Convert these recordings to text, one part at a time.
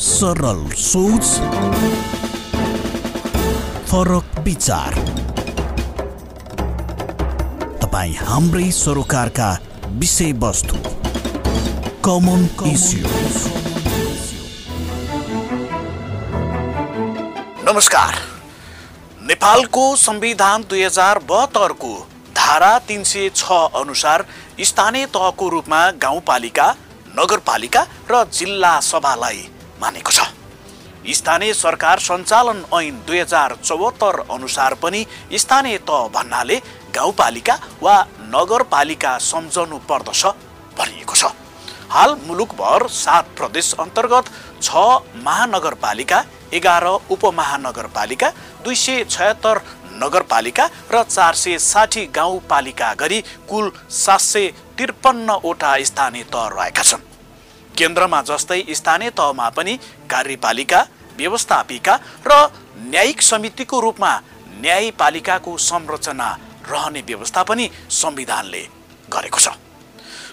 सरल सोच फरक विचार तपाईँ हाम्रै सरोकारका विषयवस्तु कमन नमस्कार। नेपालको संविधान दुई हजार बहत्तरको धारा तिन सय छ अनुसार स्थानीय तहको रूपमा गाउँपालिका नगरपालिका र जिल्ला सभालाई मानेको छ। स्थानीय सरकार सञ्चालन ऐन दुई हजार चौहत्तर अनुसार पनि स्थानीय तह भन्नाले गाउँपालिका वा नगरपालिका सम्झनु पर्दछ भनिएको छ। हाल मुलुकभर सात प्रदेश अन्तर्गत छ महानगरपालिका एघार उपमहानगरपालिका दुई सय छयत्तर नगरपालिका र चार सय साठी गाउँपालिका गरी कुल सात सय त्रिपन्नवटा स्थानीय तह रहेका छन्। केन्द्रमा जस्तै स्थानीय तहमा पनि कार्यपालिका व्यवस्थापिका र न्यायिक समितिको रूपमा न्यायपालिकाको संरचना रहने व्यवस्था पनि संविधानले गरेको छ।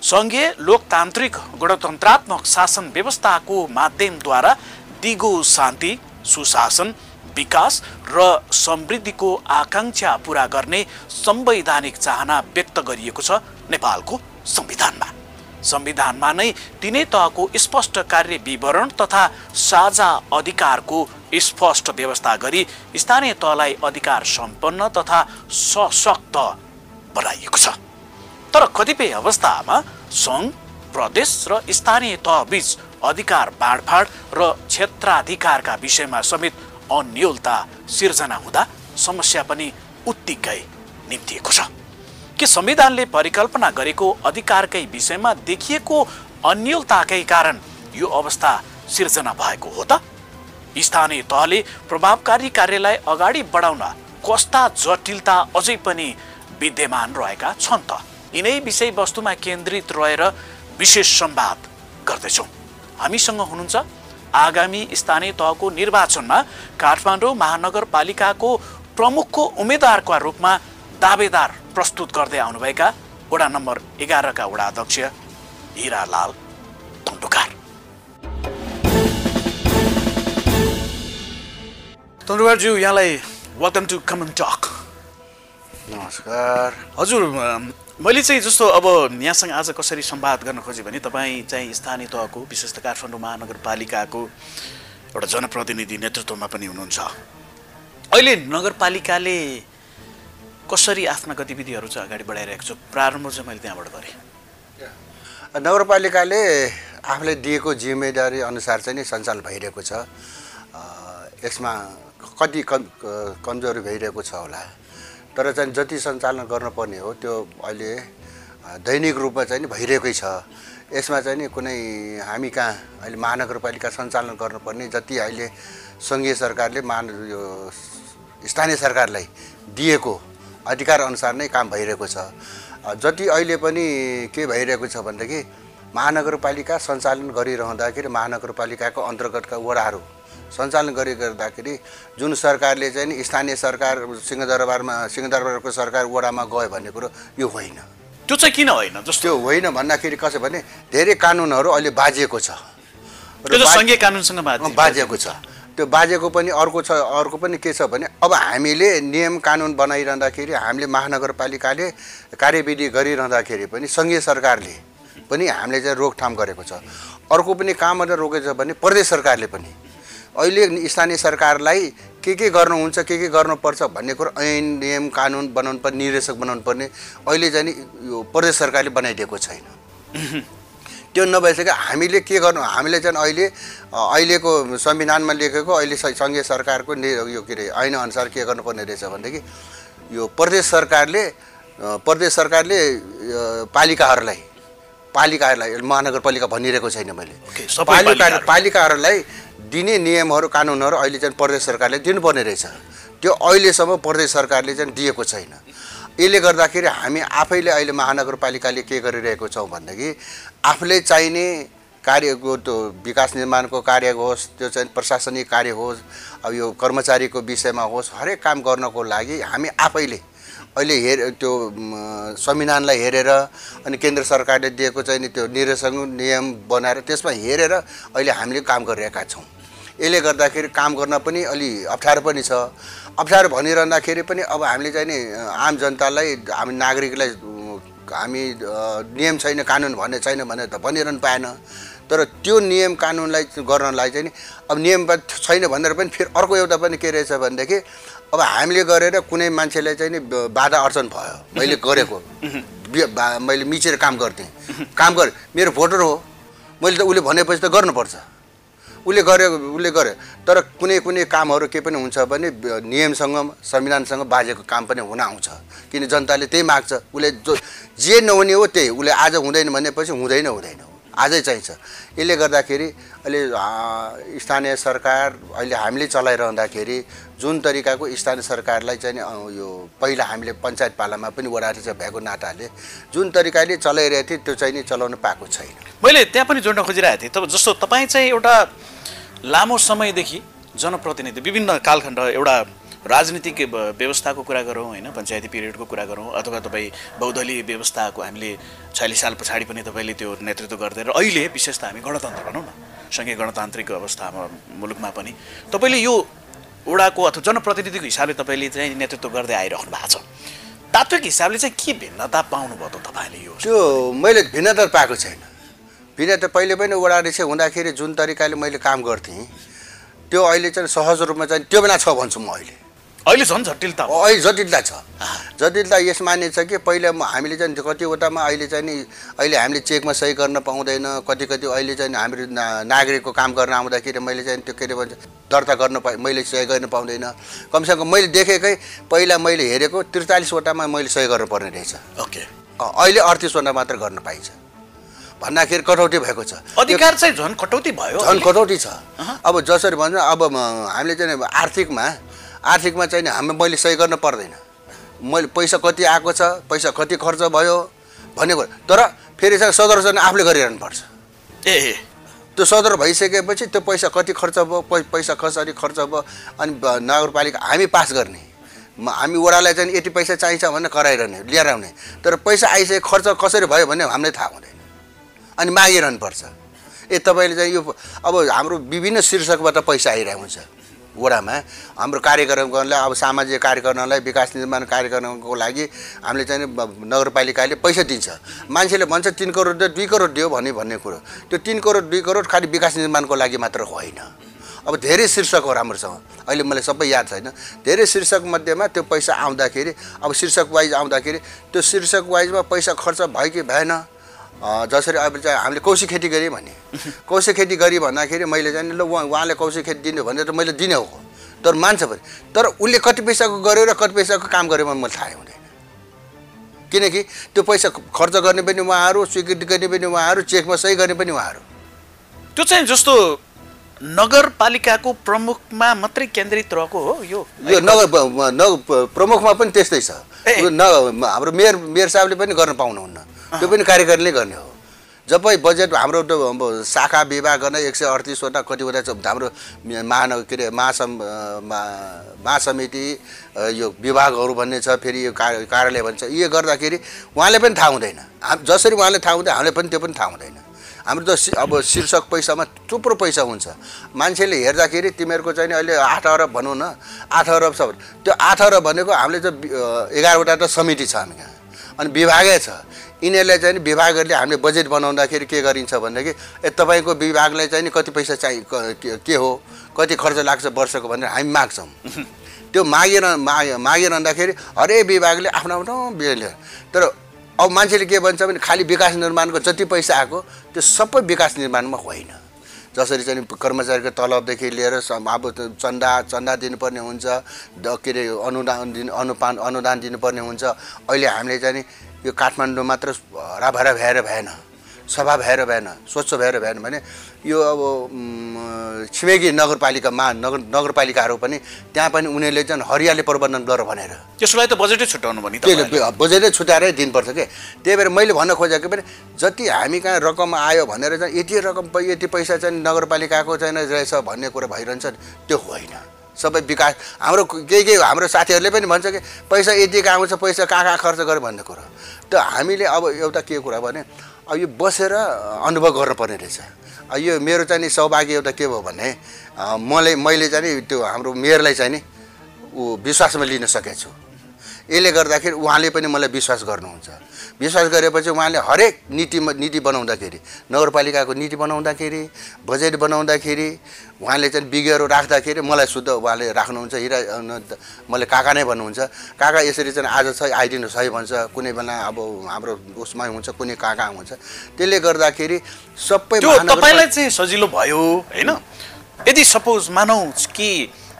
सङ्घीय लोकतान्त्रिक गणतन्त्रात्मक शासन व्यवस्थाको माध्यमद्वारा दिगो शान्ति सुशासन विकास र समृद्धिको आकाङ्क्षा पुरा गर्ने संवैधानिक चाहना व्यक्त गरिएको छ नेपालको संविधानमा। संविधानमा नै तिनै तहको स्पष्ट कार्य विवरण तथा साझा अधिकारको स्पष्ट व्यवस्था गरी स्थानीय तहलाई अधिकार सम्पन्न तथा सशक्त बनाइएको छ। तर कतिपय अवस्थामा सङ्घ प्रदेश र स्थानीय तहबीच अधिकार बाँडफाँड र क्षेत्राधिकारका विषयमा समेत अन्यलता सिर्जना हुँदा समस्या पनि उत्तिकै निम्तिएको छ। के संविधानले परिकल्पना गरेको अधिकारकै विषयमा देखिएको अन्यलताकै कारण यो अवस्था सिर्जना भएको हो त? स्थानीय तहले प्रभावकारी कार्यलाई अगाडि बढाउन कस्ता जटिलता अझै पनि विद्यमान रहेका छन् त? यिनै विषयवस्तुमा केन्द्रित रहेर विशेष संवाद गर्दैछौँ। हामीसँग हुनुहुन्छ आगामी स्थानीय तहको निर्वाचनमा काठमाडौँ महानगरपालिकाको प्रमुखको उम्मेद्वारका रूपमा दावेदार प्रस्तुत गर्दै आउनुभएका वडा नम्बर एघारका वडा अध्यक्ष हिरालाल तन्डुकार तन्डुकारज्यू यहाँलाई वेलकम टु कमन टक नमस्कार। हजुर मैले चाहिँ जस्तो अब यहाँसँग आज कसरी संवाद गर्न खोजेँ भने तपाईँ चाहिँ स्थानीय तहको विशेष त काठमाडौँ महानगरपालिकाको एउटा जनप्रतिनिधि नेतृत्वमा पनि हुनुहुन्छ। अहिले नगरपालिकाले कसरी आफ्ना गतिविधिहरू चाहिँ अगाडि बढाइरहेको छ? प्रारम्भ चाहिँ मैले त्यहाँबाट गरेँ। नगरपालिकाले आफूले दिएको जिम्मेदारी अनुसार चाहिँ नि सञ्चालन भइरहेको छ। यसमा कति कम कमजोरी भइरहेको छ होला। तर चाहिँ जति सञ्चालन गर्नुपर्ने हो त्यो अहिले दैनिक रूपमा चाहिँ नि भइरहेकै छ। यसमा चाहिँ नि कुनै हामी कहाँ अहिले महानगरपालिका सञ्चालन गर्नुपर्ने जति अहिले सङ्घीय सरकारले महान यो स्थानीय सरकारलाई दिएको अधिकार अनुसार नै काम भइरहेको छ। जति अहिले पनि के भइरहेको छ भनेदेखि महानगरपालिका सञ्चालन गरिरहँदाखेरि महानगरपालिकाको अन्तर्गतका वडाहरू सञ्चालन गरि गर्दाखेरि जुन सरकारले चाहिँ नि स्थानीय सरकार सिंहदरबारमा सिंहदरबारको सरकार वडामा गयो भन्ने कुरो यो होइन। त्यो चाहिँ किन होइन? जस्तो त्यो होइन भन्दाखेरि कसो भने धेरै कानुनहरू अहिले बाजिएको छ। र त्यो त बा- सङ्घीय कानुनसँग बाध्य बाजेको छ। त्यो बाजेको पनि अर्को छ अर्को पनि के छ भने अब हामीले नियम कानुन बनाइरहँदाखेरि हामीले महानगरपालिकाले कार्यविधि गरिरहँदाखेरि पनि सङ्घीय सरकारले पनि हामीले चाहिँ रोकथाम गरेको छ। अर्को पनि कहाँ मात्रै रोकेको छ भने प्रदेश सरकारले पनि। अहिले स्थानीय सरकारलाई के के गर्नुहुन्छ के के गर्नुपर्छ भन्ने कुरो ऐन नियम कानुन बनाउनु पर्ने निर्देशक बनाउनु पर्ने अहिले चाहिँ यो प्रदेश सरकारले बनाइदिएको छैन। त्यो नभइसक्यो हामीले के गर्नु? हामीले चाहिँ अहिले अहिलेको संविधानमा लेखेको अहिले सङ्घीय सरकारको नि यो के अरे ऐन अनुसार के गर्नुपर्ने रहेछ भनेदेखि यो प्रदेश सरकारले प्रदेश सरकारले पालिकाहरूलाई पालिकाहरूलाई महानगरपालिका भनिरहेको छैन मैले। पालिका पालिकाहरू। पालिकाहरूलाई दिने नियमहरू कानुनहरू अहिले चाहिँ प्रदेश सरकारले दिनुपर्ने रहेछ। त्यो अहिलेसम्म प्रदेश सरकारले चाहिँ दिएको छैन। यसले गर्दाखेरि हामी आफैले अहिले महानगरपालिकाले के गरिरहेको छौँ भनेदेखि आफूले चाहिने कार्यको त्यो विकास निर्माणको कार्य होस् त्यो चाहिँ प्रशासनिक कार्य होस् अब यो कर्मचारीको विषयमा होस् हरेक काम गर्नको लागि हामी आफैले अहिले हेर त्यो संविधानलाई हेरेर अनि केन्द्र सरकारले दिएको चाहिँ नि त्यो निर्देशन नियम बनाएर त्यसमा हेरेर अहिले हामीले काम गरिरहेका छौँ। यसले गर्दाखेरि काम गर्न पनि अलि अप्ठ्यारो पनि छ। अप्ठ्यारो भनिरहँदाखेरि पनि अब हामीले चाहिँ नि आम जनतालाई हामी नागरिकलाई हामी नियम छैन कानुन भन्ने छैन भनेर त भनिरहनु पाएन। तर त्यो नियम कानुनलाई गर्नलाई चाहिँ नि अब नियम छैन भनेर पनि फेरि अर्को एउटा पनि के रहेछ भनेदेखि अब हामीले गरेर कुनै मान्छेलाई चाहिँ नि बाधा अर्चन भयो। मैले गरेको मैले मिचेर काम गर्थेँ। काम गरेँ। मेरो भोटर हो। मैले त उसले भनेपछि त गर्नुपर्छ। उसले गर्यो उसले गर्यो। तर कुनै कुनै कामहरू के पनि हुन्छ भने नियमसँग संविधानसँग बाजेको काम पनि हुन आउँछ। किन जनताले त्यही माग्छ। उसले जो जे नहुने हो त्यही। उसले आज हुँदैन भनेपछि हुँदैन हुँदैन। आजै चाहिन्छ। यसले गर्दाखेरि अहिले स्थानीय सरकार अहिले हामीले चलाइरहँदाखेरि जुन तरिकाको स्थानीय सरकारलाई चाहिँ यो पहिला हामीले पञ्चायत पालामा पनि वडाध्यक्ष भएको नाताले जुन तरिकाले चलाइरहेको थियो त्यो चाहिँ नि चलाउन पाएको छैन। मैले त्यहाँ पनि जोड्न खोजिरहेको थिएँ। तब जस्तो तपाईँ चाहिँ एउटा लामो समयदेखि जनप्रतिनिधि विभिन्न कालखण्ड एउटा राजनीतिक व्यवस्थाको कुरा गरौँ होइन? पञ्चायती पिरियडको कुरा गरौँ अथवा तपाईँ बहुदलीय व्यवस्थाको हामीले छयालिस साल पछाडि पनि तपाईँले त्यो नेतृत्व गर्दै र अहिले विशेष त हामी गणतन्त्र भनौँ न सँगै गणतान्त्रिक अवस्थामा मुलुकमा पनि तपाईँले यो वडाको अथवा जनप्रतिनिधिको हिसाबले तपाईँले चाहिँ नेतृत्व गर्दै आइरहनु भएको छ। तात्विक हिसाबले चाहिँ के भिन्नता पाउनुभयो त तपाईँले यो? त्यो मैले भिन्नता पाएको छैन। भिन्नता पहिले पनि वडा अध्यक्ष हुँदाखेरि जुन तरिकाले मैले काम गर्थेँ त्यो अहिले चाहिँ सहज रूपमा चाहिँ त्यो बेला छ भन्छु म अहिले। अहिले झन् जटिलता अहिले जटिलता छ। जटिलता यसमा नै छ कि पहिला हामीले चाहिँ कतिवटामा अहिले चाहिँ नि अहिले हामीले चेकमा सही गर्न पाउँदैन कति कति अहिले चाहिँ हाम्रो नागरिकको काम गर्न आउँदाखेरि मैले चाहिँ त्यो के अरे भन्छ दर्ता गर्न पा मैले सही गर्न पाउँदैन। कमसेकम मैले देखेकै पहिला मैले हेरेको त्रिचालिसवटामा मैले सही गर्नुपर्ने रहेछ। ओके। अहिले अडतिसवटा मात्र गर्न पाइन्छ। भन्दाखेरि कटौती भएको छ। अधिकार चाहिँ झन् कटौती भयो झन् कटौती छ। अब जसरी भन्छ अब हामीले चाहिँ आर्थिकमा आर्थिकमा चाहिँ हामी मैले सही गर्न पर्दैन। मैले पैसा कति आएको छ पैसा कति खर्च भयो भन्ने कुरो। तर फेरि चाहिँ सदर चाहिँ आफूले गरिरहनु पर्छ ए। त्यो सदर भइसकेपछि त्यो पैसा कति खर्च भयो पैसा कसरी खर्च भयो अनि नगरपालिका हामी पास गर्ने। हामी वडालाई चाहिँ यति पैसा चाहिन्छ भनेर कराइरहने लिएर आउने तर पैसा आइसके खर्च कसरी भयो भने हामीलाई थाहा हुँदैन। अनि मागिरहनुपर्छ। ए तपाईँले चाहिँ यो अब हाम्रो विभिन्न शीर्षकबाट पैसा आइरहेको हुन्छ। वडामा हाम्रो कार्यक्रम गर्नलाई अब सामाजिक कार्यक्रमलाई विकास निर्माण कार्यक्रमको लागि हामीले चाहिँ नगरपालिकाले पैसा दिन्छ। मान्छेले भन्छ तिन करोड दुई करोड दियो भने भन्ने कुरो। त्यो तिन करोड दुई करोड खालि विकास निर्माणको लागि मात्र होइन। अब धेरै शीर्षक हो राम्रोसँग अहिले मलाई सबै याद छैन। धेरै शीर्षक मध्येमा त्यो पैसा आउँदाखेरि अब शीर्षक वाइज आउँदाखेरि त्यो शीर्षक वाइजमा पैसा खर्च भयो कि भएन? जसरी अब चाहिँ हामीले कौशी खेती गरेँ भने कौशी खेती गरेँ भन्दाखेरि मैले चाहिँ ल उहाँ उहाँले कौशी खेती दिनु भने त मैले दिने हो। तर मान्छ पनि तर उसले कति पैसाको गर्यो र कति पैसाको काम गर्यो भने मलाई थाहा हुँदैन। किनकि त्यो पैसा खर्च गर्ने पनि उहाँहरू स्वीकृति गर्ने पनि उहाँहरू चेकमा सही गर्ने पनि उहाँहरू। त्यो चाहिँ जस्तो नगरपालिकाको प्रमुखमा मात्रै केन्द्रित रहेको हो यो। यो नगर नगर प्रमुखमा पनि त्यस्तै छ। हाम्रो मेयर मेयर साहबले पनि गर्न पाउनुहुन्न। त्यो पनि कार्यकारिणीले गर्ने हो। जब बजेट हाम्रो शाखा विभाग गर्न एक सय अडतिसवटा कतिवटा हाम्रो महानगर के अरे महासम महासमिति यो विभागहरू भन्ने छ फेरि यो कार्यालय भन्छ यो गर्दाखेरि उहाँले पनि थाहा हुँदैन। जसरी उहाँले थाहा हुँदैन हामीले पनि त्यो पनि थाहा हुँदैन। हाम्रो त अब शीर्षक पैसामा थुप्रो पैसा हुन्छ। मान्छेले हेर्दाखेरि तिमीहरूको चाहिँ अहिले आठ अरब भनौँ न आठ अरब छ। त्यो आठ अरब भनेको हामीले चाहिँ एघारवटा त समिति छ हामी कहाँ अनि विभागै छ। यिनीहरूलाई चाहिँ विभागहरूले हामीले बजेट बनाउँदाखेरि के गरिन्छ भनेदेखि ए तपाईँको विभागलाई चाहिँ नि कति पैसा चाहिँ के हो कति खर्च लाग्छ वर्षको भनेर हामी माग्छौँ। त्यो मागेर माग मागिरहँदाखेरि हरेक विभागले आफ्नो आफ्नो तर अब मान्छेले के भन्छ भने खालि विकास निर्माणको जति पैसा आएको त्यो सबै विकास निर्माणमा होइन। जसरी चाहिँ कर्मचारीको तलबदेखि लिएर अब चन्दा चन्दा दिनुपर्ने हुन्छ के अरे अनुदान दिनु अनुपान अनुदान दिनुपर्ने हुन्छ। अहिले हामीले चाहिँ यो काठमाडौँ मात्र हराभरा भएर भएन सफा भएर भएन स्वच्छ भएर भएन भने यो अब छिमेकी नगरपालिकामा नगर नगरपालिकाहरू पनि त्यहाँ पनि उनीहरूले चाहिँ हरियाली प्रबन्धन गर भनेर। त्यसलाई त बजेटै छुट्याउनु भने त्यही बजेटै छुट्याएरै दिनुपर्छ कि? त्यही भएर मैले भन्न खोजेको पनि जति हामी कहाँ रकम आयो भनेर चाहिँ यति रकम यति पैसा चाहिँ नगरपालिकाको चाहिँ रहेछ भन्ने कुरा भइरहन्छ त्यो होइन। सबै विकास। हाम्रो केही केही हाम्रो साथीहरूले पनि भन्छ कि पैसा यतिको आउँछ पैसा कहाँ कहाँ खर्च गर्यो भन्ने कुरो त हामीले अब एउटा के कुरा भने अब यो बसेर अनुभव गर्नुपर्ने रहेछ। यो मेरो चाहिँ नि सौभाग्य एउटा के भयो भने मलाई मैले चाहिँ नि त्यो हाम्रो मेयरलाई चाहिँ नि ऊ विश्वासमा लिन सकेको छु। यसले गर्दाखेरि उहाँले पनि मलाई विश्वास गर्नुहुन्छ। विश्वास गरेपछि उहाँले हरेक नीतिमा नीति बनाउँदाखेरि नगरपालिकाको नीति बनाउँदाखेरि बजेट बनाउँदाखेरि उहाँले चाहिँ विज्ञहरू राख्दाखेरि मलाई शुद्ध उहाँले राख्नुहुन्छ हिरा मैले काका नै भन्नुहुन्छ। काका यसरी चाहिँ आज छ आइदिनुहोस् है भन्छ। कुनै बेला अब हाम्रो उसमा हुन्छ कुनै काका हुन्छ। त्यसले गर्दाखेरि सबै तपाईँलाई चाहिँ सजिलो भयो होइन? यदि सपोज मानौ कि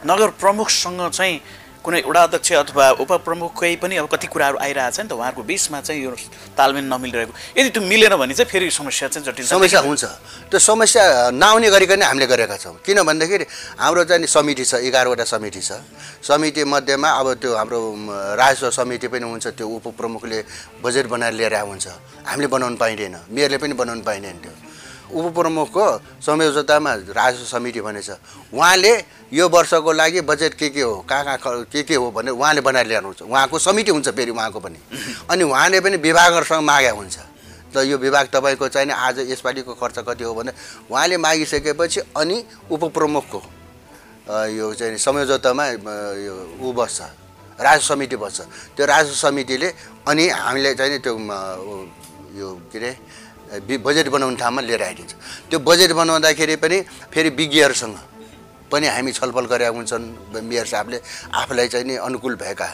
नगर प्रमुखसँग चाहिँ कुनै वडा अध्यक्ष अथवा उपप्रमुखकै पनि अब कति कुराहरू आइरहेको छ नि त उहाँहरूको बिचमा चाहिँ यो तालमेल नमिलिरहेको। यदि त्यो मिलेन भने चाहिँ फेरि समस्या चाहिँ जटिल समस्या हुन्छ। त्यो समस्या नआउने गरिकन हामीले गरेका छौँ। किन भन्दाखेरि हाम्रो चाहिँ समिति छ एघारवटा समिति छ। समिति मध्येमा अब त्यो हाम्रो राजस्व समिति पनि हुन्छ त्यो उपप्रमुखले बजेट बनाएर लिएर हुन्छ हामीले बनाउनु पाइँदैन। मेयरले पनि बनाउनु पाइँदैन त्यो। उपप्रमुखको संयोजकतामा राजस्व समिति भनेछ। उहाँले यो वर्षको लागि बजेट के के हो कहाँ कहाँ के के हो भनेर उहाँले बनाएर ल्याउनुहुन्छ। उहाँको समिति हुन्छ फेरि उहाँको पनि। अनि उहाँले पनि विभागहरूसँग मागेको हुन्छ। त यो विभाग तपाईँको चाहिँ नि आज यसपालिको खर्च कति हो भने उहाँले मागिसकेपछि अनि उपप्रमुखको यो चाहिँ अ, यो ऊ बस्छ राजस्व समिति बस्छ। त्यो राजस्व समितिले अनि हामीले चाहिँ त्यो यो के अरे बजेट बनाउने ठाउँमा लिएर आइदिन्छ। त्यो बजेट बनाउँदाखेरि पनि फेरि विज्ञहरूसँग पनि हामी छलफल गरेका हुन्छन् मेयर साहबले। आफूलाई चाहिँ नि अनुकूल भएका।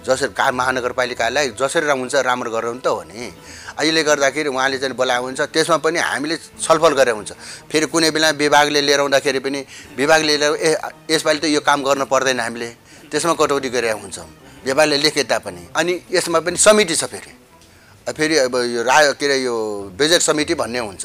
जसरी का महानगरपालिकालाई जसरी हुन्छ राम्रो गराउनु त हो नि। अहिले गर्दाखेरि उहाँले चाहिँ बोलाएको हुन्छ त्यसमा पनि हामीले छलफल गरेर हुन्छ। फेरि कुनै बेला विभागले लिएर आउँदाखेरि पनि विभागले लिएर ए यसपालि त यो काम गर्न पर्दैन हामीले। त्यसमा कटौती गरेका हुन्छौँ। विभागले लेखे तापनि। अनि यसमा पनि समिति छ फेरि। फेरि अब यो रा के अरे यो बजेट समिति भन्ने हुन्छ।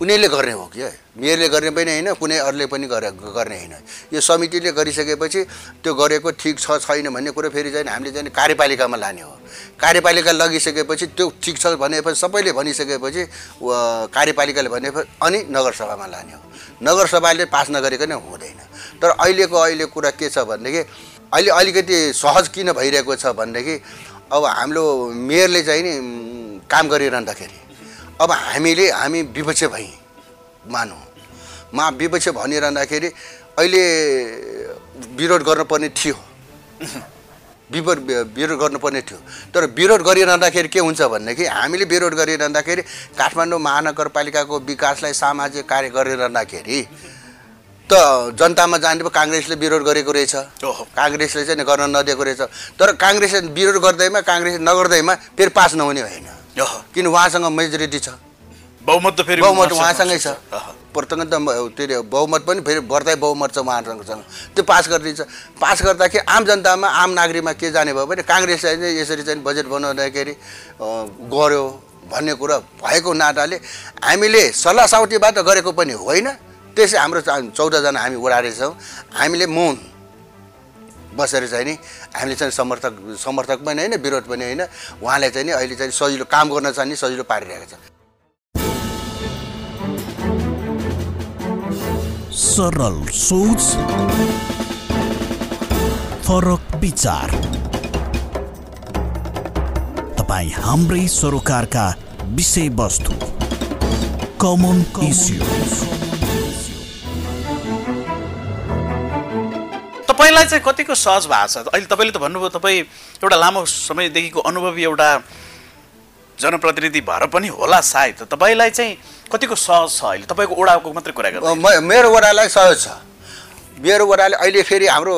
उनीहरूले गर्ने हो कि मेयरले गर्ने पनि होइन कुनै अरूले पनि गरे गर्ने होइन। यो समितिले गरिसकेपछि त्यो गरेको ठिक छ छैन भन्ने कुरो फेरि चाहिँ हामीले चाहिँ कार्यपालिकामा लाने हो। कार्यपालिका लगिसकेपछि त्यो ठिक छ भनेपछि सबैले भनिसकेपछि कार्यपालिकाले भनेपछि अनि नगरसभामा लाने हो। नगरसभाले पास नगरिकन हुँदैन। तर अहिलेको अहिले कुरा के छ भनेदेखि अहिले अलिकति सहज किन भइरहेको छ भनेदेखि अब हाम्रो मेयरले चाहिँ नि काम गरिरहँदाखेरि अब हामीले हामी विपक्ष भयौँ मानौँ मा विपक्ष भनिरहँदाखेरि अहिले विरोध गर्नुपर्ने थियो। विरोध विरोध गर्नुपर्ने थियो। तर विरोध गरिरहँदाखेरि के हुन्छ भनेदेखि हामीले विरोध गरिरहँदाखेरि काठमाडौँ महानगरपालिकाको विकासलाई सामाजिक कार्य गरिरहँदाखेरि त जनतामा जाने पो काङ्ग्रेसले विरोध गरेको रहेछ। काङ्ग्रेसले चाहिँ गर्न नदिएको रहेछ। तर काङ्ग्रेसले विरोध गर्दैमा काङ्ग्रेस नगर्दैमा फेरि पास नहुने होइन किन उहाँसँग मेजोरिटी छ? बहुमत त फेरि बहुमत उहाँसँग छ। प्रथम त के अरे बहुमत पनि फेरि बढ्दै बहुमत छ उहाँसँग। सँग त्यो पास गरिदिन्छ। पास गर्दाखेरि आम जनतामा आम नागरिकमा के जाने भयो भने काङ्ग्रेसलाई चाहिँ यसरी चाहिँ बजेट बनाउँदाखेरि गऱ्यो भन्ने कुरा भएको नाताले हामीले सल्लाह साउटीबाट गरेको पनि होइन। त्यसै हाम्रो चौधजना हामी उडाएर छौँ हामीले मौन बसेर चाहिँ नि हामीले चाहिँ समर्थक समर्थक पनि होइन विरोध पनि होइन उहाँलाई चाहिँ नि अहिले चाहिँ सजिलो काम गर्न चाहिँ नि सजिलो पारिरहेको छ। सरल सोच फरक विचार। तपाईँ हाम्रै सरोकारका विषयवस्तु कमन इस्युज तपाईँलाई चाहिँ कतिको सहज भएको छ? अहिले तपाईँले त भन्नुभयो तपाईँ एउटा लामो समयदेखिको अनुभवी एउटा जनप्रतिनिधि भएर पनि होला सायद। तपाईँलाई चाहिँ कतिको सहज छ अहिले? तपाईँको ओडाको मात्रै कुरा म- मेरो वडालाई सहज छ। मेरो वडाले अहिले फेरि हाम्रो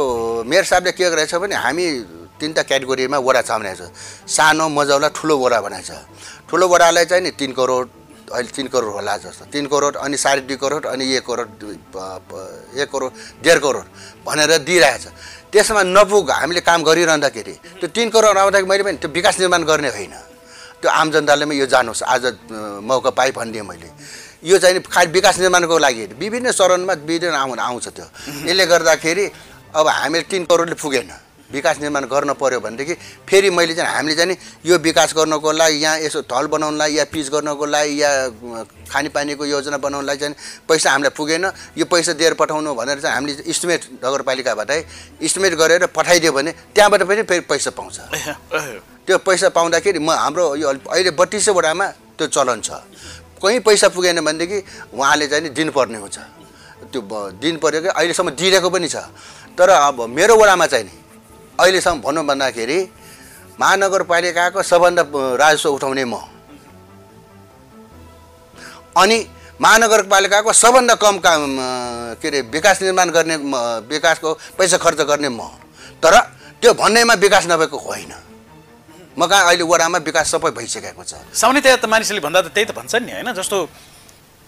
मेयर साहबले के गरेको छ भने हामी तिनवटा क्याटेगोरीमा वडा छ सानो मजौला ठुलो वडा भनेको छ ठुलो वडालाई चाहिँ नि तिन करोड अहिले तिन करोड होला जस्तो। तिन करोड अनि साढे दुई करोड अनि एक करोड एक करोड डेढ करोड भनेर दिइरहेछ त्यसमा नपुग हामीले काम गरिरहँदाखेरि त्यो तिन करोड आउँदाखेरि मैले पनि त्यो विकास निर्माण गर्ने होइन। त्यो आम जनताले पनि यो जानुहोस्। आज मौका पाएँ भनिदिएँ मैले। यो चाहिँ खालि विकास निर्माणको लागि विभिन्न चरणमा विभिन्न आउ आउँछ त्यो। यसले गर्दाखेरि अब हामीले तिन करोडले पुगेन। विकास निर्माण गर्न पर्यो भनेदेखि फेरि मैले चाहिँ हामीले चाहिँ यो विकास गर्नको लागि यहाँ यसो ढल बनाउनलाई या पिच गर्नको लागि या खानेपानीको योजना बनाउनलाई चाहिँ पैसा हामीलाई पुगेन। यो पैसा दिएर पठाउनु भनेर चाहिँ हामीले इस्टिमेट नगरपालिकाबाटै इस्टिमेट गरेर पठाइदियो भने त्यहाँबाट पनि फेरि पैसा पाउँछ। त्यो पैसा पाउँदाखेरि म हाम्रो यो अहिले बत्तिसवटामा त्यो चलन छ। कहीँ पैसा पुगेन भनेदेखि उहाँले चाहिँ नि दिनुपर्ने हुन्छ। त्यो दिनु पऱ्यो कि अहिलेसम्म दिइरहेको पनि छ। तर अब मेरो वडामा चाहिँ नि अहिलेसम्म भनौँ भन्दाखेरि महानगरपालिकाको सबभन्दा राजस्व उठाउने म। अनि महानगरपालिकाको सबभन्दा कम काम के अरे विकास निर्माण गर्ने विकासको पैसा खर्च गर्ने म। तर त्यो भन्नेमा विकास नभएको होइन। म कहाँ अहिले वडामा विकास सबै भइसकेको छ। सामान्यतया त मानिसले भन्दा त त्यही त भन्छन् नि होइन जस्तो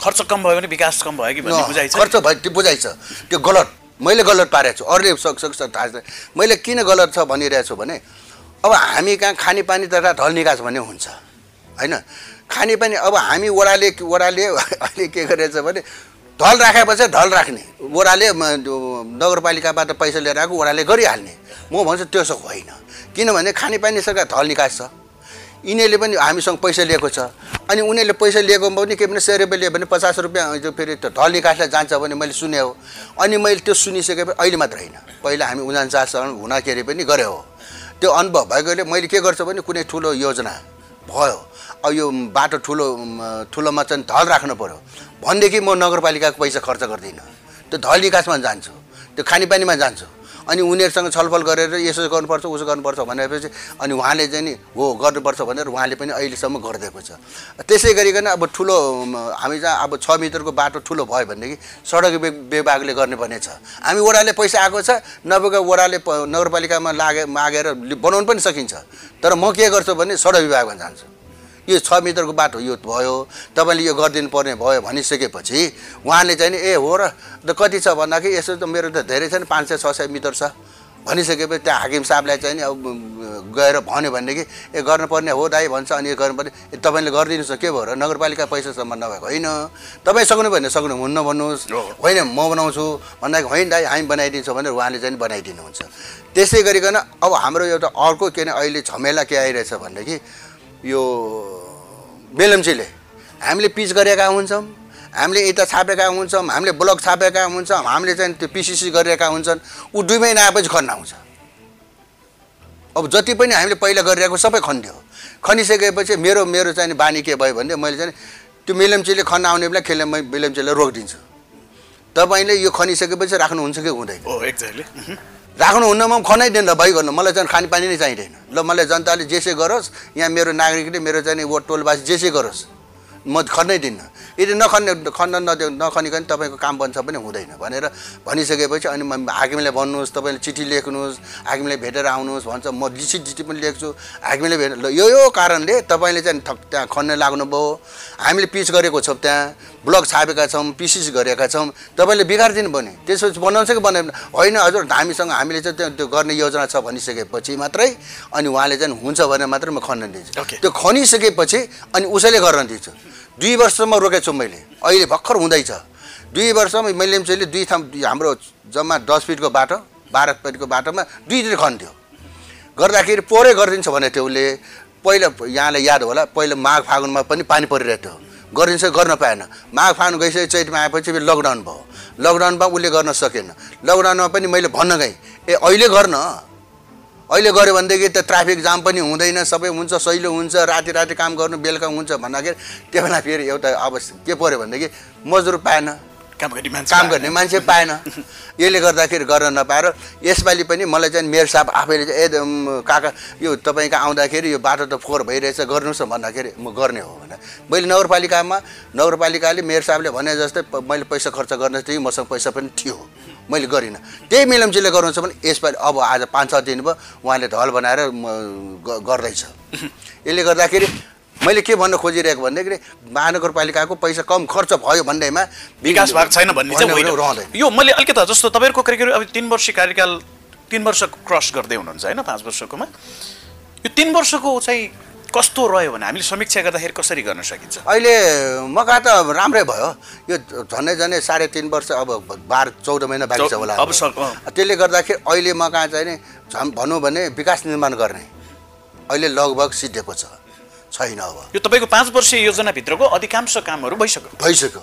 खर्च कम भयो भने विकास कम भयो कि भन्ने बुझाइ खर्च भयो त्यो बुझाइ छ। त्यो गलत। मैले गलत पारेको छु अरूले सक् सक्छ थाहा मैले किन गलत छ भनिरहेको छु भने अब हामी कहाँ खानेपानी तथा ढल निकास भन्ने हुन्छ होइन? खानेपानी अब हामी वडाले वडाले अहिले के गरेछ भने ढल राखेपछि ढल राख्ने। त्यो नगरपालिकाबाट पैसा लिएर आएको वडाले गरिहाल्ने। म भन्छु त्यसो होइन। किनभने खानेपानी सरकार ढल निकास छ। यिनीहरूले पनि हामीसँग पैसा लिएको छ। अनि उनीहरूले पैसा लिएको पनि के भने सय रुपियाँ लियो भने पचास रुपियाँ त्यो फेरि त्यो ढल निकासलाई जान्छ भने मैले सुने हो। अनि मैले त्यो सुनिसकेपछि अहिले मात्र होइन। पहिला हामी उनान्चाससँग हुँदाखेरि पनि गरे हो। त्यो अनुभव भएकोले मैले के गर्छु भने कुनै ठुलो योजना भयो। अब यो बाटो ठुलो ठुलोमा चाहिँ ढल राख्नु पऱ्यो भनेदेखि म नगरपालिकाको पैसा खर्च गर्दिनँ। त्यो ढल निकासमा जान्छु। त्यो खानेपानीमा जान्छु। अनि उनीहरूसँग छलफल गरेर यसो गर्नुपर्छ उसो गर्नुपर्छ भनेपछि अनि उहाँले चाहिँ नि हो गर्नुपर्छ भनेर उहाँले पनि अहिलेसम्म गरिदिएको छ। त्यसै गरिकन अब ठुलो हामी जहाँ अब छ मिटरको बाटो ठुलो भयो भनेदेखि सडक विभागले गर्नुपर्ने छ। हामी वडाले पैसा आएको छ नभएको वडाले नगरपालिकामा लागे मागेर बनाउनु पनि सकिन्छ। तर म के गर्छु भने सडक विभागमा जान्छु। यो छ मिटरको बाटो यो भयो तपाईँले यो गरिदिनु पर्ने भयो भनिसकेपछि उहाँले चाहिँ नि ए हो र त कति छ भन्दाखेरि यसो त मेरो त धेरै छ नि पाँच सय छ सय मिटर छ। भनिसकेपछि त्यहाँ हाकिम साहबलाई चाहिँ नि अब गएर भन्यो भनेदेखि ए गर्नुपर्ने हो दाइ भन्छ अनि यो गर्नुपर्ने ए तपाईँले गरिदिनुहोस् न के भयो र नगरपालिका पैसासम्म नभएको होइन। तपाईँ सक्नु भने सक्नुहुन्न भन्नुहोस्। होइन म बनाउँछु। भन्दाखेरि होइन दाइ हामी बनाइदिन्छौँ भनेर उहाँले चाहिँ बनाइदिनुहुन्छ। त्यसै गरिकन अब हाम्रो एउटा अर्को के भने अहिले झमेला के आइरहेछ भनेदेखि यो बेलम्चीले हामीले पिच गरेका हुन्छौँ हामीले यता छापेका हुन्छौँ हामीले ब्लक छापेका हुन्छौँ हामीले चाहिँ त्यो पिसिसी गरेका हुन्छन् ऊ दुई महिना आएपछि खन्न आउँछ अब जति पनि हामीले पहिला गरिरहेको सबै खनिदियो। खनिसकेपछि मेरो मेरो चाहिँ बानी के भयो भने मैले चाहिँ त्यो मेलम्चीले खन्न आउने बेला खेल्ने म मेलम्चीलाई रोकिदिन्छु। तपाईँले यो खनिसकेपछि राख्नुहुन्छ कि हुँदैन? हो एक्ज्याक्टली राख्नुहुन्न म खनाइदिनु भइगर्नु मलाई चाहिँ खानेपानी नै चाहिँदैन। ल मलाई जनताले जेसै गरोस् यहाँ मेरो नागरिकले मेरो चाहिँ नि वो टोलबासी जेसै गरोस् म खन्नै दिन्न यदि नखन्ने खन्न नदियो नखनिकन तपाईँको काम बन्छ पनि हुँदैन भनेर भनिसकेपछि अनि हाकिमलाई भन्नुहोस् तपाईँले चिठी लेख्नुहोस् हाकिमलाई भेटेर आउनुहोस् भन्छ म लिखित चिठी पनि लेख्छु हाकिमले भेट यो यो कारणले तपाईँले चाहिँ त्यहाँ खन्न लाग्नुभयो। हामीले पिच गरेको छौँ त्यहाँ। ब्लक छापेका छौँ पिसिस गरेका छौँ तपाईँले बिगारिदिनु भने त्यसपछि बनाउँछ कि बनाउँदैन? होइन हजुर हामीसँग हामीले चाहिँ त्यो त्यो गर्ने योजना छ भनिसकेपछि मात्रै अनि उहाँले चाहिँ हुन्छ भनेर मात्रै म खन्न दिन्छु. त्यो खनिसकेपछि अनि उसैले गर्न दिन्छु। दुई वर्षसम्म रोकेको छु मैले। अहिले भर्खर हुँदैछ। दुई वर्षमा मैले चाहिँ दुई ठाउँ हाम्रो जम्मा दस फिटको बाटो बाह्र फिटको बाटोमा दुईतिर खन्थ्यो। गर्दाखेरि पोरै गरिदिन्छ भने थियो उसले पहिला यहाँलाई याद होला पहिला माघ फागुनमा पनि पानी परिरहेको थियो। गरिदिन्छ गर्न पाएन। माघ फागुन गइसके चैतमा आएपछि फेरि लकडाउन भयो। लकडाउनमा उसले गर्न सकेन। लकडाउनमा पनि मैले भन्न गएँ ए अहिले गर्न। अहिले गऱ्यो भनेदेखि त ट्राफिक जाम पनि हुँदैन सबै हुन्छ सहिलो हुन्छ राति राति काम गर्नु बेलुका हुन्छ भन्दाखेरि त्यो बेला फेरि एउटा अब के पऱ्यो भनेदेखि मजदुर पाएन। काम गर्ने मान्छे काम गर्ने मान्छे पाएन। यसले गर्दाखेरि गर्न नपाएर यसपालि पनि मलाई चाहिँ मेयर साहब आफैले चाहिँ ए काका यो तपाईँको आउँदाखेरि यो बाटो त फोहोर भइरहेछ गर्नुहोस् न भन्दाखेरि म गर्ने हो भने मैले नगरपालिकामा नगरपालिकाले मेयर साहबले भने जस्तै मैले पैसा खर्च गर्न थिएँ मसँग पैसा पनि थियो। मैले गरिनँ। त्यही मिलम्चीले गर्नुहुन्छ भने यसपालि अब आज पाँच छ दिन भयो उहाँले ढल बनाएर गर्दैछ। यसले गर्दाखेरि मैले के भन्न खोजिरहेको भन्दाखेरि महानगरपालिकाको पैसा कम खर्च भयो भन्दैमा विकास भएको छैन भन्ने चाहिँ यो मैले अलिकति जस्तो तपाईँहरूको करिब अब तिन वर्ष कार्यकाल तिन वर्ष क्रस गर्दै हुनुहुन्छ होइन पाँच वर्षकोमा। यो तिन वर्षको चाहिँ कस्तो रह्यो भने हामीले समीक्षा गर्दाखेरि कसरी गर्न सकिन्छ? अहिले मका त राम्रै भयो। यो झन्डै झन्डै साढे तिन वर्ष अब बाह्र चौध महिना बाँकी छ होला। अब। त्यसले गर्दाखेरि अहिले मका चाहिँ नि झन् भनौँ भने विकास निर्माण गर्ने। अहिले लगभग सिद्धेको छ। छैन अब। यो तपाईँको पाँच वर्षीय योजनाभित्रको अधिकांश कामहरू भइसक्यो। भइसक्यो।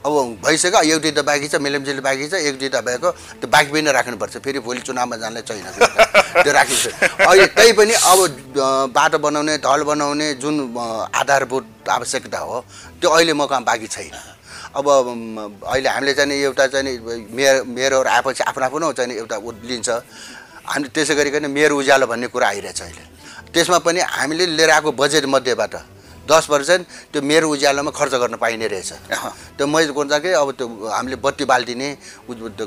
अब भइसक्यो एउटी त बाँकी छ मेलेम्चेले बाँकी छ एक दुईवटा भएको त्यो बाँकी पनि राख्नुपर्छ। फेरि भोलि चुनावमा जानलाई छैन। त्यो राखिन्छ। अहिले त्यही पनि अब बाटो बनाउने ढल बनाउने जुन आधारभूत आवश्यकता हो त्यो अहिले मौका बाँकी छैन। अब म, अहिले हामीले चाहिँ नि एउटा चाहिँ मेयर मेयरहरू आएपछि आफ्नो आफ्नो चाहिँ एउटा लिन्छ। हामी त्यसै गरिकन मेयर उज्यालो भन्ने कुरा आइरहेछ अहिले। त्यसमा पनि हामीले लिएर आएको बजेट मध्येबाट दस पर्सेन्ट त्यो मेरो उज्यालोमा खर्च गर्न पाइने रहेछ। त्यो मैले गर्दा कि अब त्यो हामीले बत्ती बालिदिने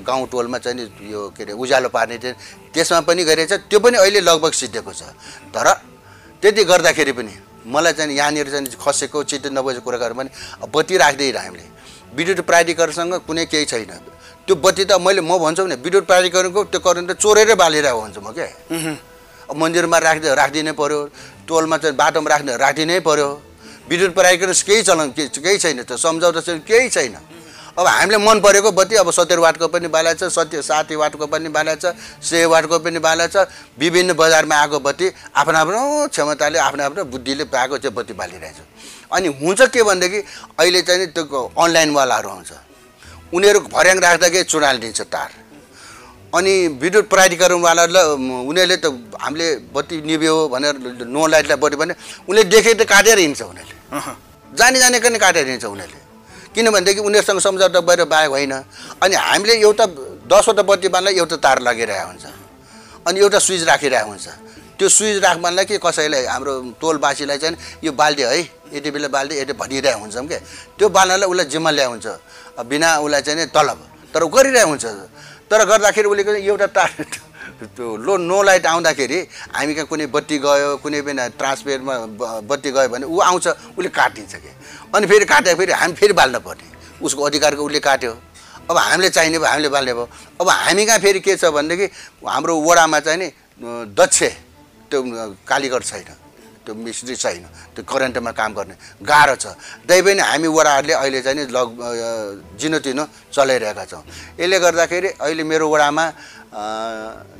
गाउँ टोलमा चाहिँ नि यो के अरे उज्यालो पार्ने त्यसमा पनि गरिरहेछ त्यो पनि अहिले लगभग सिद्धिएको छ। तर त्यति गर्दाखेरि पनि मलाई चाहिँ यहाँनिर चाहिँ खसेको चित्त नबुझेको कुरा गरेर पनि बत्ती राख्दैन हामीले। विद्युत प्राधिकरणसँग कुनै केही छैन। त्यो बत्ती त मैले म भन्छु भने विद्युत प्राधिकरणको त्यो करेन्ट त चोरेरै बालिरहेको हुन्छु म क्या मन्दिरमा राख्दै राखिदिनै पऱ्यो टोलमा चाहिँ बाटोमा राख्ने राखिदिनै पऱ्यो विद्युत प्राधिकरण केही चलन केही छैन त्यो सम्झौता छैन केही छैन। अब हामीले मन परेको बत्ती अब सत्तर वाटको पनि बाला छ सत्य साठी वाटको पनि बाला छ सय वाटको पनि बाला छ विभिन्न बजारमा आएको बत्ती आफ्नो आफ्नो क्षमताले आफ्नो आफ्नो बुद्धिले पाएको चाहिँ बत्ती बालिरहेछ। अनि हुन्छ के भनेदेखि अहिले चाहिँ त्यो अनलाइनवालाहरू आउँछ। उनीहरू भर्याङ राख्दाखेरि चुनालिदिन्छ तार। अनि विद्युत प्राधिकरणवालालाई म, उनीहरूले त हामीले बत्ती निभ्यो भनेर नो लाइटलाई बत्ती भने उनीहरूले देखे त काटेर हिँड्छ उनीहरूले। जाने जानेको नै काटेर हिँड्छ उनीहरूले। किनभनेदेखि उनीहरूसँग सम्झौता भएर बाहेक होइन। अनि हामीले एउटा दसवटा बत्ती बाल्नलाई एउटा तार लगाइरहेको हुन्छ। अनि एउटा स्विच राखिरहेको हुन्छ। त्यो स्विच राख्नलाई के कसैलाई हाम्रो टोलवासीलाई चाहिँ यो बाल्दे है यति बेला बाल्दे यति भनिरहेको हुन्छौँ क्या त्यो बाल्नलाई उसलाई जिम्मा ल्याएको हुन्छ। बिना उसलाई चाहिँ तलब। तर गरिरहेको हुन्छ। तर गर्दाखेरि उसले एउटा तार त्यो लो नो लाइट आउँदाखेरि हामी कहाँ कुनै बत्ती गयो कुनै पनि ट्रान्सफरमा बत्ती गयो भने ऊ आउँछ उसले काटिदिन्छ कि? अनि फेरि काट्यो फेरि हामी फेरि बाल्न पर्ने। उसको अधिकारको उसले काट्यो। अब हामीले चाहिने भयो हामीले बाल्ने भयो। अब हामी कहाँ फेरि के छ भनेदेखि हाम्रो वडामा चाहिँ नि दक्ष त्यो अँ, कालीगर छैन। त्यो मिस्त्री छैन त्यो करेन्टमा काम गर्ने। गाह्रो छ। त्यही पनि हामी वडाहरूले अहिले चाहिँ नि लग जिनोतिनो चलाइरहेका छौँ। यसले गर्दाखेरि अहिले मेरो वडामा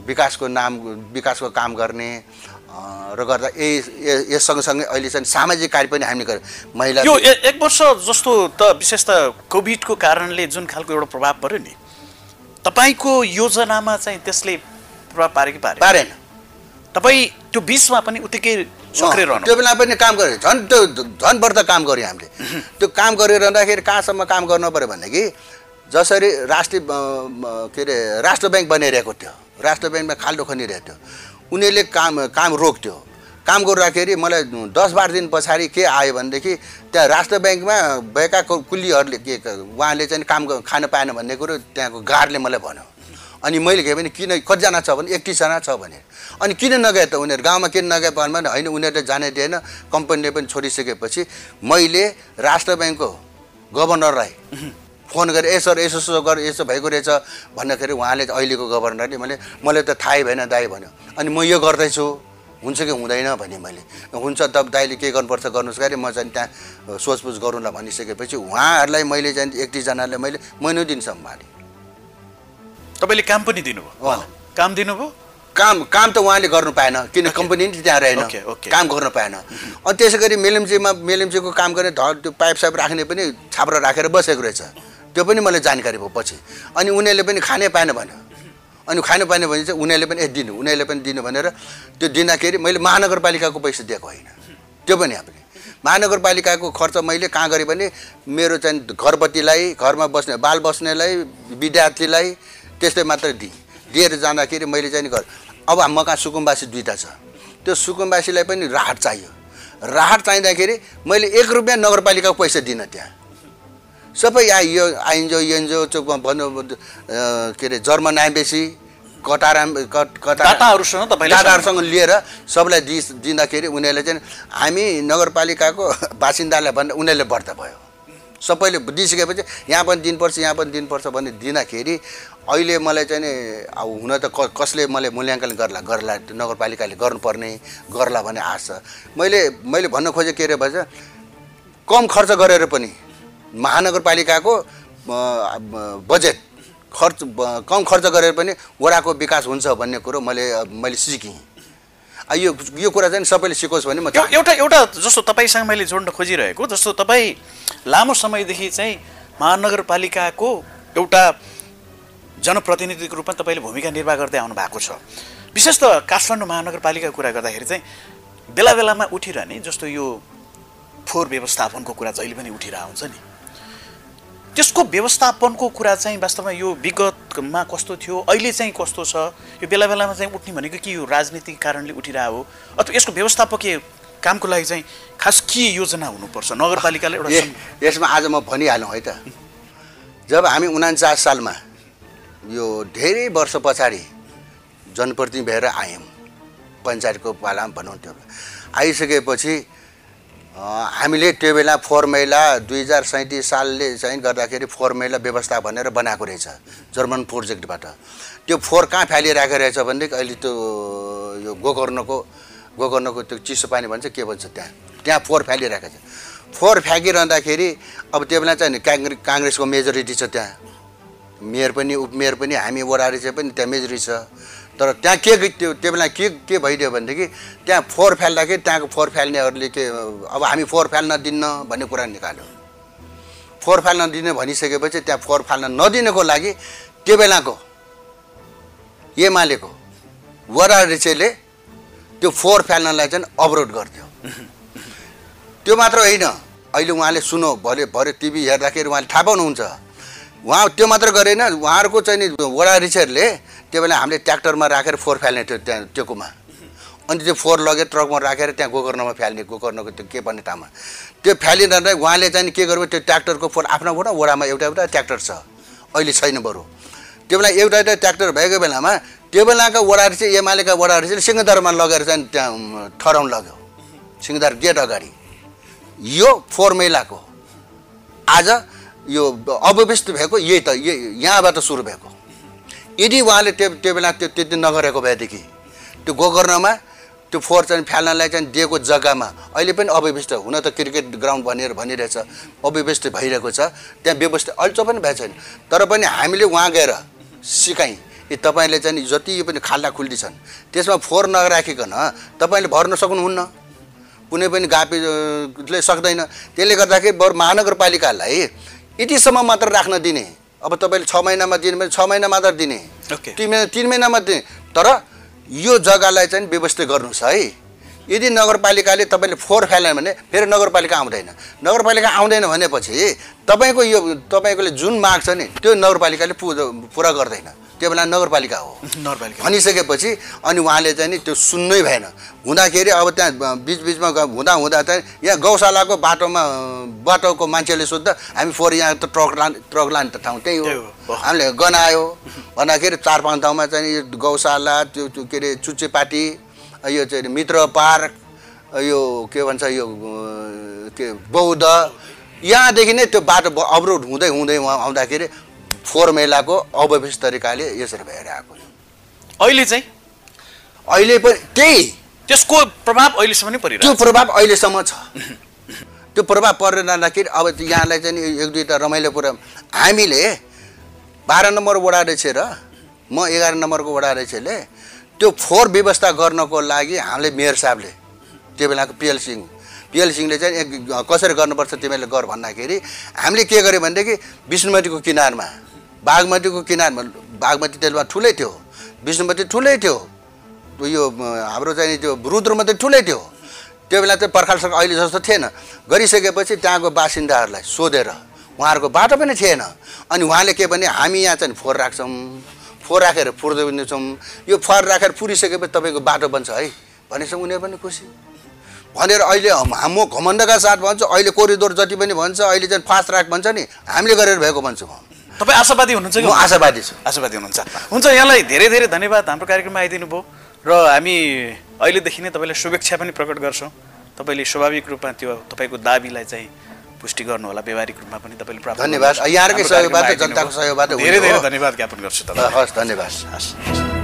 विकासको नाम विकासको काम गर्ने र गर्दा यस सँगसँगै अहिले चाहिँ सामाजिक कार्य पनि हामीले गर्यो। महिला यो एक वर्ष जस्तो त विशेष त कोभिडको कारणले जुन खालको एउटा प्रभाव पर्यो नि तपाईँको योजनामा चाहिँ त्यसले प्रभाव पाऱ्यो कि पारे पारेन। तपाईँ त्यो बिचमा पनि उत्तिकै सक्रिय रहनु। त्यो बेला पनि काम गऱ्यो झन् त्यो झन् बढ्दो काम गऱ्यो हामीले। त्यो काम गरिरहँदाखेरि कहाँसम्म काम गर्नु पऱ्यो भनेदेखि जसरी राष्ट्रिय के अरे राष्ट्र ब्याङ्क बनिरहेको थियो। राष्ट्र ब्याङ्कमा खाल्डो खनिरहेको थियो। उनीहरूले काम काम रोक्थ्यो। काम गर्दाखेरि मलाई दस बाह्र दिन पछाडि के आयो भनेदेखि त्यहाँ राष्ट्र ब्याङ्कमा भएका कु- कुल्लीहरूले के उहाँले चाहिँ काम खान पाएन भन्ने कुरो त्यहाँको गार्डले मलाई भन्यो। अनि मैले के भने किन कतिजना छ भने एकतिसजना छ भने। अनि किन नगए त उनीहरू? गाउँमा किन नगए? भने होइन उनीहरूले जाने दिएन कम्पनीले पनि छोडिसकेपछि मैले राष्ट्र ब्याङ्कको गभर्नरलाई फोन गरेँ ए सर यसो यसो गर यसो भएको रहेछ। भन्दाखेरि उहाँले अहिलेको गभर्नरले मैले मलाई त थाहै भएन दाई भन्यो। अनि म यो गर्दैछु। हुन्छ कि हुँदैन भने मैले। हुन्छ त दाइले के गर्नुपर्छ गर्नुहोस्। गरे म चाहिँ त्यहाँ सोचपुछ गरौँला भनिसकेपछि उहाँहरूलाई मैले चाहिँ एकतिसजनालाई मैले महिनौ दिन सम्हालेँ तपाईँले काम पनि दिनुभयो? काम दिनुभयो? काम काम त उहाँले गर्नु पाएन किन कम्पनी नि त्यहाँ रहेन। काम गर्नु पाएन। अनि त्यसै गरी मेलम्चीमा मेलम्चीको काम गर्ने ढ त्यो पाइप साइप राख्ने पनि छाप्रो राखेर बसेको रहेछ। त्यो पनि मलाई जानकारी भयो पछि अनि उनीहरूले पनि खानै पाएन भन्यो अनि खानु पाएन भने चाहिँ उनीहरूले पनि ए दिनु उनीहरूले पनि दिनु भनेर त्यो दिँदाखेरि मैले महानगरपालिकाको पैसा दिएको होइन। त्यो पनि हामीले। महानगरपालिकाको खर्च मैले कहाँ गरेँ भने मेरो चाहिँ घरपतिलाई घरमा बस्ने बाल बस्नेलाई विद्यार्थीलाई त्यस्तै मात्र दिएँ। दिएर जाँदाखेरि मैले चाहिँ घर अब म कहाँ सुकुम्बासी दुईवटा छ। त्यो सुकुम्बासीलाई पनि राहत चाहियो। राहत चाहिँदाखेरि मैले एक रुपियाँ नगरपालिकाको पैसा दिनँ त्यहाँ। सबै या यो आइन्जो चोक भन्नु के अरे जर्मन आएपछि कटार आम- कट कटार दाताहरूसँग तपाईँले दाताहरूसँग लिएर सबलाई दि दिँदाखेरि उनीहरूले चाहिँ हामी नगरपालिकाको बासिन्दालाई भन्दा उनीहरूले व्रत भयो। सबैले दिइसकेपछि यहाँ पनि दिनुपर्छ यहाँ पनि दिनुपर्छ भन्ने दिँदाखेरि अहिले मलाई चाहिँ नि अब हुन त कसले मलाई मूल्याङ्कन गर्ला गर्ला नगरपालिकाले गर्नुपर्ने गर्ला भन्ने आश छ। मैले मैले भन्न खोजेँ के अरे भन्छ कम खर्च गरेर पनि महानगरपालिकाको बजेट खर्च कम खर्च गरेर पनि वडाको विकास हुन्छ भन्ने कुरो मैले मैले सिकेँ। यो यो कुरा चाहिँ सबैले सिकोस् भने म एउटा एउटा जस्तो तपाईँसँग मैले जोड्न खोजिरहेको जस्तो तपाईँ लामो समयदेखि चाहिँ महानगरपालिकाको एउटा जनप्रतिनिधिको रूपमा तपाईँले भूमिका निर्वाह गर्दै आउनु भएको छ। विशेष त काठमाडौँ महानगरपालिकाको कुरा गर्दाखेरि चाहिँ बेला बेलामा उठिरहने जस्तो यो फोहोर व्यवस्थापनको कुरा जहिले पनि उठिरहेको हुन्छ नि। त्यसको व्यवस्थापनको कुरा चाहिँ वास्तवमा यो विगतमा कस्तो थियो अहिले चाहिँ कस्तो छ यो बेला बेलामा चाहिँ उठ्ने भनेको के यो राजनीतिक कारणले उठिरहेको हो अथवा यसको व्यवस्थापकीय कामको लागि चाहिँ खास के योजना हुनुपर्छ? नगरपालिकाले एउटा यसमा आज म भनिहालौँ है त। जब हामी उनान्चास सालमा यो धेरै वर्ष पछाडि जनप्रतिनिधि भएर आयौँ। पञ्चायतको पालामा भनौँ त्यो आइसकेपछि हामीले त्यो बेला फोहोर मैला दुई हजार सैँतिस सालले चाहिँ गर्दाखेरि फोहोर मैला व्यवस्था भनेर बनाएको रहेछ जर्मन प्रोजेक्टबाट। त्यो फोहोर कहाँ फ्यालिरहेको रहेछ भनेदेखि अहिले त्यो यो गोकर्णको गोकर्णको त्यो चिसो पानी भन्छ के भन्छ त्यहाँ? त्यहाँ फोहोर फ्यालिरहेको छ। फोहोर फ्याँकिरहँदाखेरि अब त्यो बेला चाहिँ नि काङ्ग्रे काङ्ग्रेसको मेजोरिटी छ त्यहाँ। मेयर पनि उपमेयर पनि हामी वडारी चाहिँ पनि मेजोरिटी छ तर त्यहाँ के त्यो त्यो बेला के के भइदियो भनेदेखि त्यहाँ फोहोर फ्याल्दाखेरि त्यहाँको फोहोर फ्याल्नेहरूले के अब हामी फोहोर फ्याल्न दिन्न भन्ने कुरा निकाल्यो। फोहोर फाल्न दिने भनिसकेपछि त्यहाँ फोहोर फाल्न नदिनको लागि त्यो बेलाको एमालेको वडारिचेले त्यो फोहोर फाल्नलाई चाहिँ अवरोध गर्थ्यो त्यो मात्र होइन। अहिले उहाँले सुनो भरे भरे टिभी हेर्दाखेरि उहाँले थाहा पाउनुहुन्छ। उहाँ त्यो मात्र गरेन। उहाँहरूको चाहिँ नि वडा रिचरले त्यो बेला हामीले ट्र्याक्टरमा राखेर फोहोर फाल्ने थियो त्यहाँ टेकुमा। अनि त्यो फोहोर लगेर ट्रकमा राखेर त्यहाँ गोकर्णमा फ्याल्ने गोकर्णको त्यो के भन्ने ठाउँमा त्यो फ्यालिरहँदा उहाँले चाहिँ के गर्यो त्यो ट्र्याक्टरको फोहोर आफ्नो वडा वडामा एउटा एउटा ट्र्याक्टर छ। अहिले छैन बरु। त्यो बेला एउटा एउटा ट्र्याक्टर भएको बेलामा त्यो बेलाका वडाहरू चाहिँ एमालेका वडाहरू चाहिँ सिंहदरमा लगेर चाहिँ त्यहाँ ठहराउन लग्यो। सिंहदर गेट अगाडि। यो फोहोर मैलाको आज यो अव्यवस्थित भएको यही त यही यहाँबाट सुरु भएको। यदि उहाँले त्यो त्यो बेला त्यो त्यति नगरेको भएदेखि त्यो गोकर्णमा त्यो फोहोर चाहिँ फ्याल्नलाई चाहिँ दिएको जग्गामा अहिले पनि अव्यवस्थित हुन त क्रिकेट ग्राउन्ड भनेर भनिरहेछ अव्यवस्थित भइरहेको छ त्यहाँ व्यवस्थित अहिले पनि भएको छैन। तर पनि हामीले उहाँ गएर सिकाइ कि तपाईँले चाहिँ जति पनि खाल्डा खुल्डी छन् त्यसमा फोहोर नराखिकन तपाईँले भर्न सक्नुहुन्न। कुनै पनि गापीले सक्दैन। त्यसले गर्दाखेरि बरु महानगरपालिकालाई यतिसम्म मात्र राख्न दिने। अब तपाईँले छ महिनामा दिने भने छ महिना मात्र दिने। तिन महिना तिन महिनामा दिने। तर यो जग्गालाई चाहिँ व्यवस्थित गर्नुहोस् है। यदि नगरपालिकाले तपाईँले फोहोर फ्याल्यो भने फेरि नगरपालिका आउँदैन। नगरपालिका आउँदैन भनेपछि तपाईँको यो तपाईँकोले जुन माग छ नि त्यो नगरपालिकाले पुरा गर्दैन। त्यो बेला नगरपालिका हो। नगरपालिका। भनिसकेपछि अनि उहाँले चाहिँ नि त्यो सुन्नै भएन। हुँदाखेरि अब त्यहाँ बिचबिचमा हुँदा हुँदा चाहिँ यहाँ गौशालाको बाटोमा बाटोको मान्छेले सोद्धा हामी फोहोर यहाँ त ट्रक लाने ट्रक लाने त ठाउँ त्यही हो। हामीले गनायो भन्दाखेरि चार पाँच ठाउँमा चाहिँ यो गौशाला त्यो के अरे चुच्चेपाटी यो चाहिँ मित्र पार्क यो के भन्छ यो के बौद्ध यहाँदेखि नै त्यो बाटो अवरोध हुँदै हुँदै उहाँ आउँदाखेरि फोहोर मेलाको अव्यवस्थित तरिकाले यसरी भएर आएको अहिले चाहिँ? अहिले पनि त्यही। त्यसको प्रभाव अहिलेसम्म नै त्यो परिरहेको छ। प्रभाव अहिलेसम्म छ। त्यो प्रभाव परेर जाँदाखेरि अब त्यो यहाँलाई चाहिँ एक दुईवटा रमाइलो कुरा। हामीले बाह्र नम्बर वडा रहेछ र म एघार नम्बरको वडा रहेछले त्यो फोहोर व्यवस्था गर्नको लागि हामीले मेयर साहबले त्यो बेलाको पिएल सिंह। पिएल सिंहले चाहिँ कसरी गर्नुपर्छ तिमीले गर भन्दाखेरि हामीले के गर्यो भनेदेखि विष्णुमतीको किनारमा बागमतीको किनारमा बागमती त्यसमा ठुलै थियो। विष्णुमती ठुलै थियो। यो हाम्रो चाहिँ त्यो रुद्र मात्रै ठुलै थियो। त्यो बेला चाहिँ पर्खालसँग अहिले जस्तो थिएन। गरिसकेपछि त्यहाँको बासिन्दाहरूलाई सोधेर उहाँहरूको बाटो पनि थिएन। अनि उहाँले के भने हामी यहाँ चाहिँ फोहोर राख्छौँ। फोहोर राखेर पुर्दै पनि छौँ यो फोहोर राखेर पुरिसकेपछि तपाईँको बाटो बन्छ है। भनेपछि उनीहरू पनि खुसी। भनेर अहिले म घमण्डका साथ भन्छु। अहिले कोरिडोर जति पनि भन्छ अहिले चाहिँ फास्ट ट्र्याक भन्छ नि। हामीले गरेर भएको भन्छु। म तपाईँ आशावादी हुनुहुन्छ कि म आशावादी छु। आशावादी हुनुहुन्छ। हुन्छ यहाँलाई धेरै धेरै धन्यवाद हाम्रो कार्यक्रममा आइदिनु भयो र हामी अहिलेदेखि नै तपाईँलाई शुभेच्छा पनि प्रकट गर्छौँ। तपाईँले स्वाभाविक रूपमा त्यो तपाईँको दाबीलाई चाहिँ पुष्टि गर्नु होला व्यावहारिक रूपमा पनि तपाईँले प्राप्त धन्यवाद। हाम्रो सहयोगबाट, जनताको। सहयोगबाट धेरै धेरै। धन्यवाद ज्ञापन गर्छु तपाईँलाई। हस् धन्यवाद। हस्